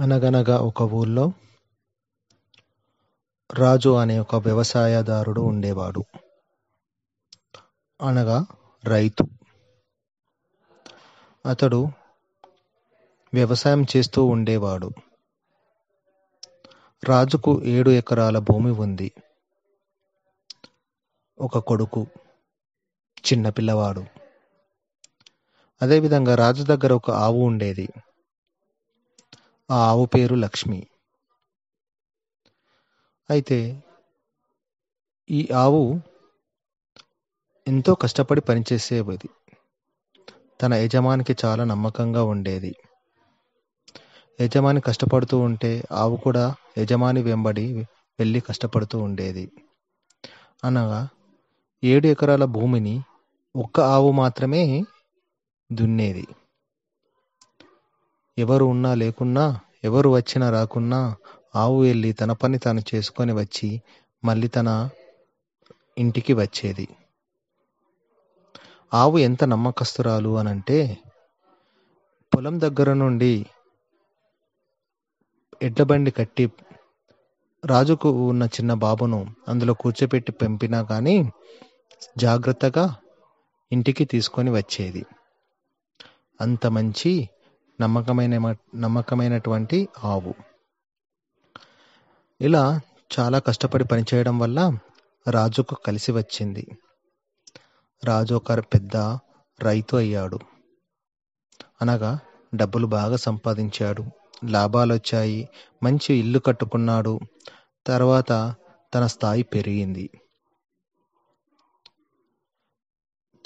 అనగనగా ఒక ఊళ్ళో రాజు అనే ఒక వ్యవసాయదారుడు ఉండేవాడు. అనగా రైతు. అతడు వ్యవసాయం చేస్తూ ఉండేవాడు. రాజుకు ఏడు ఎకరాల భూమి ఉంది. ఒక కొడుకు చిన్నపిల్లవాడు అదేవిధంగా రాజు దగ్గర ఒక ఆవు ఉండేది. ఆ ఆవు పేరు లక్ష్మి. అయితే ఈ ఆవు ఎంతో కష్టపడి పనిచేసేది. తన యజమానికి చాలా నమ్మకంగా ఉండేది. యజమాని కష్టపడుతూ ఉంటే ఆవు కూడా యజమాని వెంబడి వెళ్ళి కష్టపడుతూ ఉండేది. అనగా ఏడు ఎకరాల భూమిని ఒక్క ఆవు మాత్రమే దున్నేది. ఎవరు ఉన్నా లేకున్నా, ఎవరు వచ్చినా రాకున్నా ఆవు వెళ్ళి తన పని తాను చేసుకొని వచ్చి మళ్ళీ తన ఇంటికి వచ్చేది. ఆవు ఎంత నమ్మకస్తురాలు అని అంటే పొలం దగ్గర నుండి ఎడ్లబండి కట్టి రాజుకు ఉన్న చిన్న బాబును అందులో కూర్చోపెట్టి పెంపినా కానీ జాగ్రత్తగా ఇంటికి తీసుకొని వచ్చేది. అంత మంచి నమ్మకమైన నమ్మకమైనటువంటి ఆవు. ఇలా చాలా కష్టపడి పనిచేయడం వల్ల రాజుకు కలిసి వచ్చింది. రాజు ఒక పెద్ద రైతు అయ్యాడు. అనగా డబ్బులు బాగా సంపాదించాడు. లాభాలు వచ్చాయి మంచి ఇల్లు కట్టుకున్నాడు. తర్వాత తన స్థాయి పెరిగింది.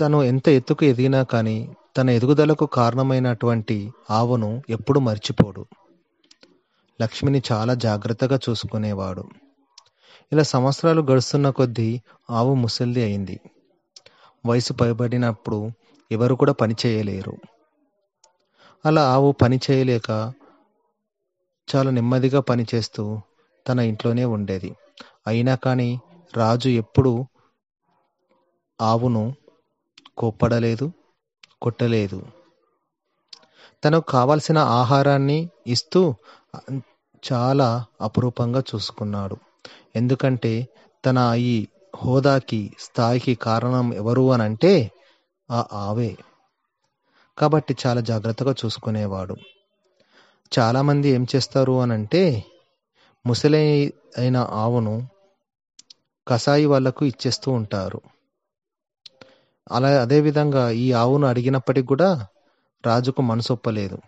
తను ఎంత ఎత్తుకు ఎదిగినా కానీ తన ఎదుగుదలకు కారణమైనటువంటి ఆవును ఎప్పుడూ మర్చిపోడు. లక్ష్మిని చాలా జాగ్రత్తగా చూసుకునేవాడు. ఇలా సంవత్సరాలు గడుస్తున్న కొద్దీ ఆవు ముసలిది అయింది. వయసు పైబడినప్పుడు ఎవరు కూడా పని చేయలేరు. అలా ఆవు పని చేయలేక చాలా నెమ్మదిగా పనిచేస్తూ తన ఇంట్లోనే ఉండేది. అయినా కానీ రాజు ఎప్పుడూ ఆవును కోప్పడలేదు, కొట్టలేదు. తనకు కావలసిన ఆహారాన్ని ఇస్తూ చాలా అపురూపంగా చూసుకున్నాడు. ఎందుకంటే తన ఈ హోదాకి, స్థాయికి కారణం ఎవరు అనంటే ఆ ఆవే. కాబట్టి చాలా జాగ్రత్తగా చూసుకునేవాడు. చాలామంది ఏం చేస్తారు అనంటే ముసలి అయిన ఆవును కసాయి వాళ్ళకు ఇచ్చేస్తూ ఉంటారు. అలా అదేవిధంగా ఈ ఆవును అడిగినప్పటికి కూడా రాజుకు మనసొప్పలేదు.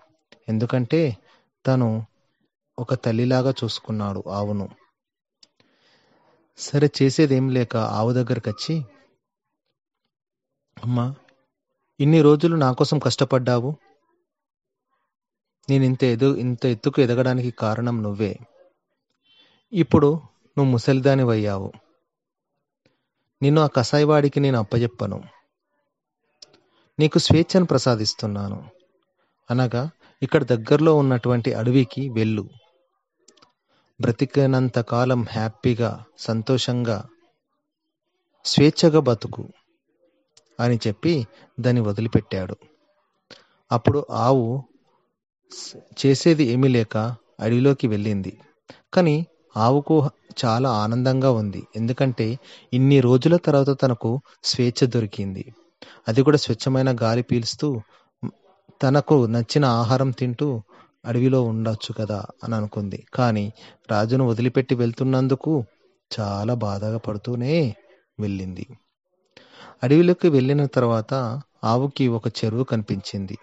ఎందుకంటే తను ఒక తల్లిలాగా చూసుకున్నాడు ఆవును. సరే చేసేదేం లేక ఆవు దగ్గరకొచ్చి అమ్మా ఇన్ని రోజులు నా కోసం కష్టపడ్డావు. నేను ఇంత ఎదు ఇంత ఎత్తుకు ఎదగడానికి కారణం నువ్వే. ఇప్పుడు నువ్వు ముసలిదానివయ్యావు. నిన్ను ఆ కసాయివాడికి నేను అప్పజెప్పను. నీకు స్వేచ్ఛను ప్రసాదిస్తున్నాను. అనగా ఇక్కడ దగ్గరలో ఉన్నటువంటి అడవికి వెళ్ళు. బ్రతికినంత కాలం హ్యాపీగా, సంతోషంగా, స్వేచ్ఛగా బతుకు అని చెప్పి దాన్ని వదిలిపెట్టాడు. అప్పుడు ఆవు చేసేది ఏమీ లేక అడవిలోకి వెళ్ళింది. కానీ ఆవుకు చాలా ఆనందంగా ఉంది. ఎందుకంటే ఇన్ని రోజుల తర్వాత తనకు స్వేచ్ఛ దొరికింది. అది కూడా స్వచ్ఛమైన గాలి పీలుస్తూ తనకు నచ్చిన ఆహారం తింటూ అడవిలో ఉండొచ్చు కదా అని అనుకుంది. కానీ రాజును వదిలిపెట్టి వెళ్తున్నందుకు చాలా బాధగా పడుతూనే వెళ్ళింది. అడవిలోకి వెళ్ళిన తర్వాత ఆవుకి ఒక చెరువు కనిపించింది.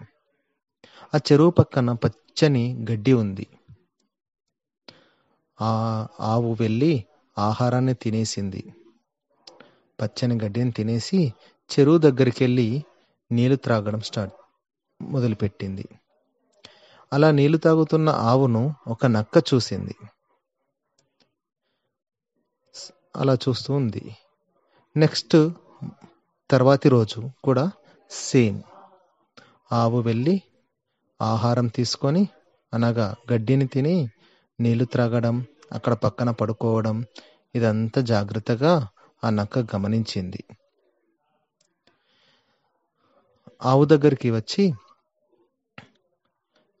ఆ చెరువు పక్కన పచ్చని గడ్డి ఉంది. ఆ ఆవు వెళ్ళి ఆహారాన్ని తినేసింది. పచ్చని గడ్డిని తినేసి చెరువు దగ్గరికి వెళ్ళి నీళ్ళు త్రాగడం స్టార్ట్ మొదలుపెట్టింది. అలా నీళ్ళు తాగుతున్న ఆవును ఒక నక్క చూసింది. అలా చూస్తూ ఉంది. నెక్స్ట్ తర్వాతి రోజు కూడా సేమ్. ఆవు వెళ్ళి ఆహారం తీసుకొని అనగా గడ్డిని తిని నీళ్ళు త్రాగడం, అక్కడ పక్కన పడుకోవడం ఇదంతా జాగ్రత్తగా ఆ నక్క గమనించింది. ఆవు దగ్గరికి వచ్చి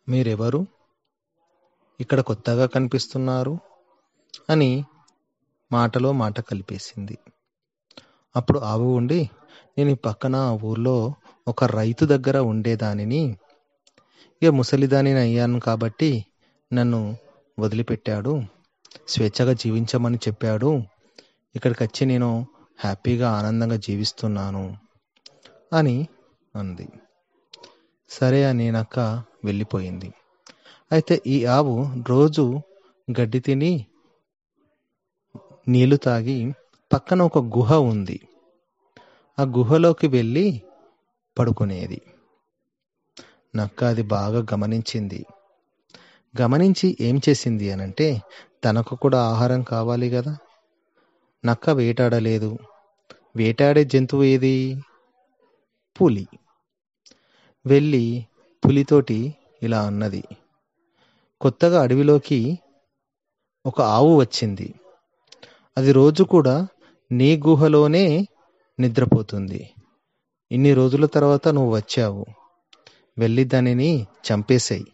మీరెవరు? ఇక్కడ కొత్తగా కనిపిస్తున్నారు? అని మాటలో మాట కలిపేసింది. అప్పుడు ఆవు ఉండి నేను ఈ పక్కన ఊర్లో ఒక రైతు దగ్గర ఉండేదానిని ఇక ముసలిదానిని అయ్యాను కాబట్టి నన్ను వదిలిపెట్టాడు స్వేచ్ఛగా జీవించమని చెప్పాడు. ఇక్కడికి వచ్చి నేను హ్యాపీగా ఆనందంగా జీవిస్తున్నాను అని అంది. సరే అని నక్క వెళ్ళిపోయింది. అయితే ఈ ఆవు రోజు గడ్డి తిని నీళ్ళు తాగి పక్కన ఒక గుహ ఉంది. ఆ గుహలోకి వెళ్ళి పడుకునేది. నక్క అది బాగా గమనించింది. గమనించి ఏం చేసింది అనంటే తనకు కూడా ఆహారం కావాలి కదా. నక్క వేటాడలేదు. వేటాడే జంతువు ఏది? పులి. వెళ్ళి పులితోటి ఇలా అన్నది కొత్తగా అడవిలోకి ఒక ఆవు వచ్చింది. అది రోజు కూడా నీ గుహలోనే నిద్రపోతుంది. ఇన్ని రోజుల తర్వాత నువ్వు వచ్చావు. వెళ్ళి దానిని చంపేసేయి.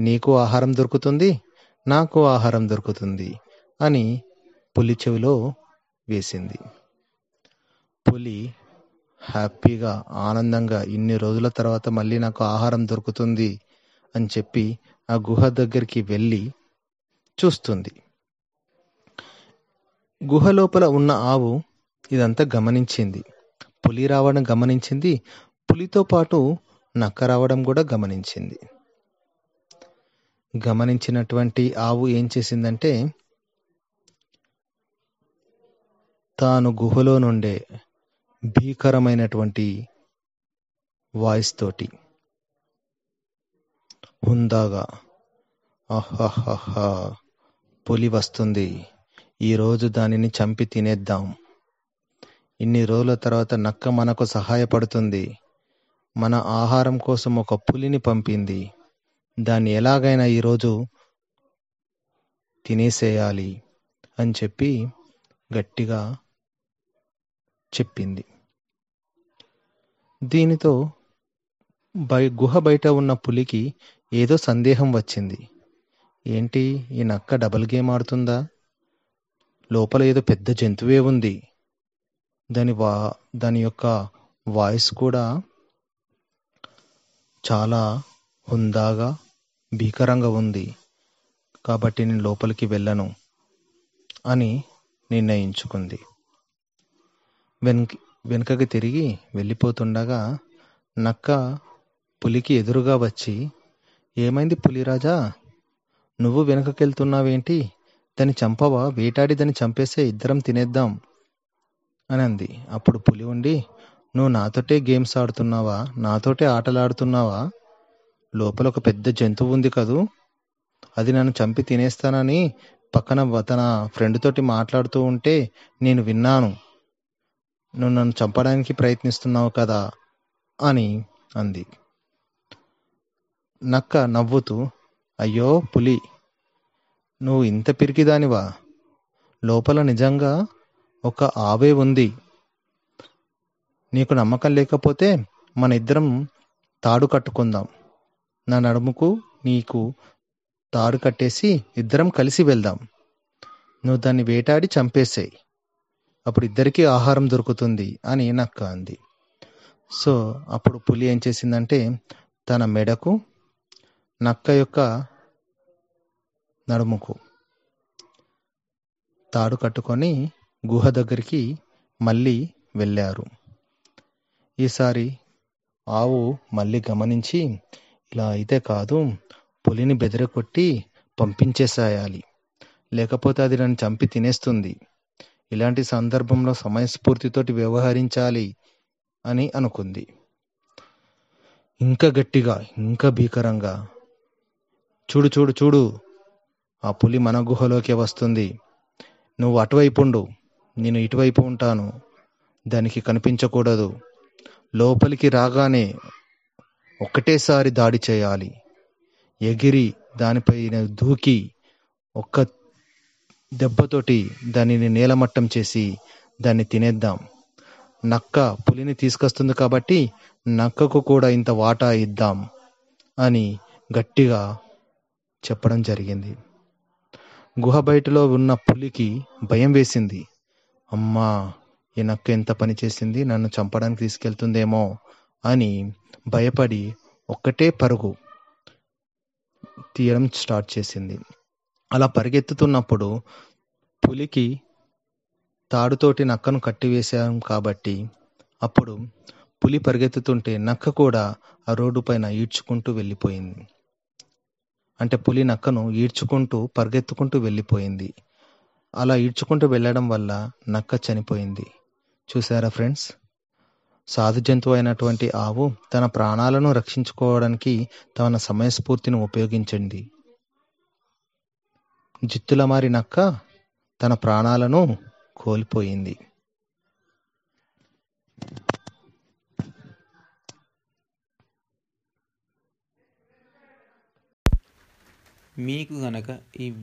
నీకు ఆహారం దొరుకుతుంది నాకు ఆహారం దొరుకుతుంది అని పులి చెవిలో వేసింది. పులి హ్యాపీగా ఆనందంగా ఇన్ని రోజుల తర్వాత మళ్ళీ నాకు ఆహారం దొరుకుతుంది అని చెప్పి ఆ గుహ దగ్గరికి వెళ్ళి చూస్తుంది. గుహ లోపల ఉన్న ఆవు ఇదంతా గమనించింది. పులి రావడం గమనించింది. పులితో పాటు నక్క రావడం కూడా గమనించింది. గమనించినటువంటి ఆవు ఏం చేసిందంటే తాను గుహలో నుండే భీకరమైనటువంటి వాయిస్ తోటి హుందాగా ఆహాహాహా పులి వస్తుంది. ఈరోజు దానిని చంపి తినేద్దాం. ఇన్ని రోజుల తర్వాత నక్క మనకు సహాయపడుతుంది. మన ఆహారం కోసం ఒక పులిని పంపింది. దాన్ని ఎలాగైనా ఈరోజు తినేసేయాలి అని చెప్పి గట్టిగా చెప్పింది. దీనితో బై గుహ బయట ఉన్న పులికి ఏదో సందేహం వచ్చింది. ఏంటి ఈ నక్క డబల్ గేమ్ ఆడుతుందా? లోపల ఏదో పెద్ద జంతువే ఉంది. దాని వా దాని యొక్క వాయిస్ కూడా చాలా హుందాగా భీకరంగా ఉంది. కాబట్టి నేను లోపలికి వెళ్ళను అని నిర్ణయించుకుంది. వెన్ వెనుకకి తిరిగి వెళ్ళిపోతుండగా నక్క పులికి ఎదురుగా వచ్చి ఏమైంది పులిరాజా? నువ్వు వెనుకకెళ్తున్నావేంటి? దాన్ని చంపవా? వేటాడి దాన్ని చంపేస్తే ఇద్దరం తినేద్దాం అని అంది. అప్పుడు పులి ఉండి నువ్వు నాతోటే గేమ్స్ ఆడుతున్నావా? నాతోటే ఆటలాడుతున్నావా? లోపల ఒక పెద్ద జంతువు ఉంది కదూ? అది నన్ను చంపి తినేస్తానని పక్కన తన ఫ్రెండ్ తోటి మాట్లాడుతూ ఉంటే నేను విన్నాను. నువ్వు నన్ను చంపడానికి ప్రయత్నిస్తున్నావు కదా అని అంది. నక్క నవ్వుతూ అయ్యో పులి నువ్వు ఇంత పిరికిదానివా? లోపల నిజంగా ఒక ఆవే ఉంది. నీకు నమ్మకం లేకపోతే మన ఇద్దరం తాడు కట్టుకుందాం. నా నడుముకు నీకు తాడు కట్టేసి ఇద్దరం కలిసి వెళ్దాం. నువ్వు దాన్ని వేటాడి చంపేసేయి. అప్పుడు ఇద్దరికీ ఆహారం దొరుకుతుంది అని నక్క అంది. సో అప్పుడు పులి ఏం చేసిందంటే తన మెడకు నక్క యొక్క నడుముకు తాడు కట్టుకొని గుహ దగ్గరికి మళ్ళీ వెళ్ళారు. ఈసారి ఆవు మళ్ళీ గమనించి ఇలా అయితే కాదు పులిని బెదిరకొట్టి పంపించేసేయాలి. లేకపోతే అది నన్ను చంపి తినేస్తుంది. ఇలాంటి సందర్భంలో సమయస్ఫూర్తితోటి వ్యవహరించాలి అని అనుకుంది. ఇంకా గట్టిగా ఇంకా భీకరంగా. చూడు చూడు చూడు. ఆ పులి మన గుహలోకి వస్తుంది. నువ్వు అటువైపు ఉండు. నేను ఇటువైపు ఉంటాను. దానికి కనిపించకూడదు. లోపలికి రాగానే ఒక్కటేసారి దాడి చేయాలి. ఎగిరి దానిపైన దూకి ఒక్క దెబ్బతోటి దానిని నేలమట్టం చేసి దాన్ని తినేద్దాం. నక్క పులిని తీసుకొస్తుంది కాబట్టి నక్కకు కూడా ఇంత వాటా ఇద్దాం అని గట్టిగా చెప్పడం జరిగింది. గుహ బయటలో ఉన్న పులికి భయం వేసింది. అమ్మా ఈ నక్క ఎంత పని చేసింది? నన్ను చంపడానికి తీసుకెళ్తుందేమో అని భయపడి ఒక్కటే పరుగు తీయడం స్టార్ట్ చేసింది. అలా పరిగెత్తుతున్నప్పుడు పులికి తాడుతోటి నక్కను కట్టివేశాం కాబట్టి అప్పుడు పులి పరిగెత్తుతుంటే నక్క కూడా ఆ రోడ్డు పైన ఈడ్చుకుంటూ వెళ్ళిపోయింది. అంటే పులి నక్కను ఈడ్చుకుంటూ పరిగెత్తుకుంటూ వెళ్ళిపోయింది. అలా ఈడ్చుకుంటూ వెళ్ళడం వల్ల నక్క చనిపోయింది. చూసారా ఫ్రెండ్స్? సాధు జంతువు అయినటువంటి ఆవు తన ప్రాణాలను రక్షించుకోవడానికి తన సమయస్ఫూర్తిని ఉపయోగించండి. జిత్తుల మారి నక్క తన ప్రాణాలను కోల్పోయింది. మీకు గనక ఈ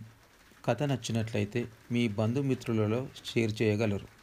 కథ నచ్చినట్లయితే మీ బంధుమిత్రులలో షేర్ చేయగలరు.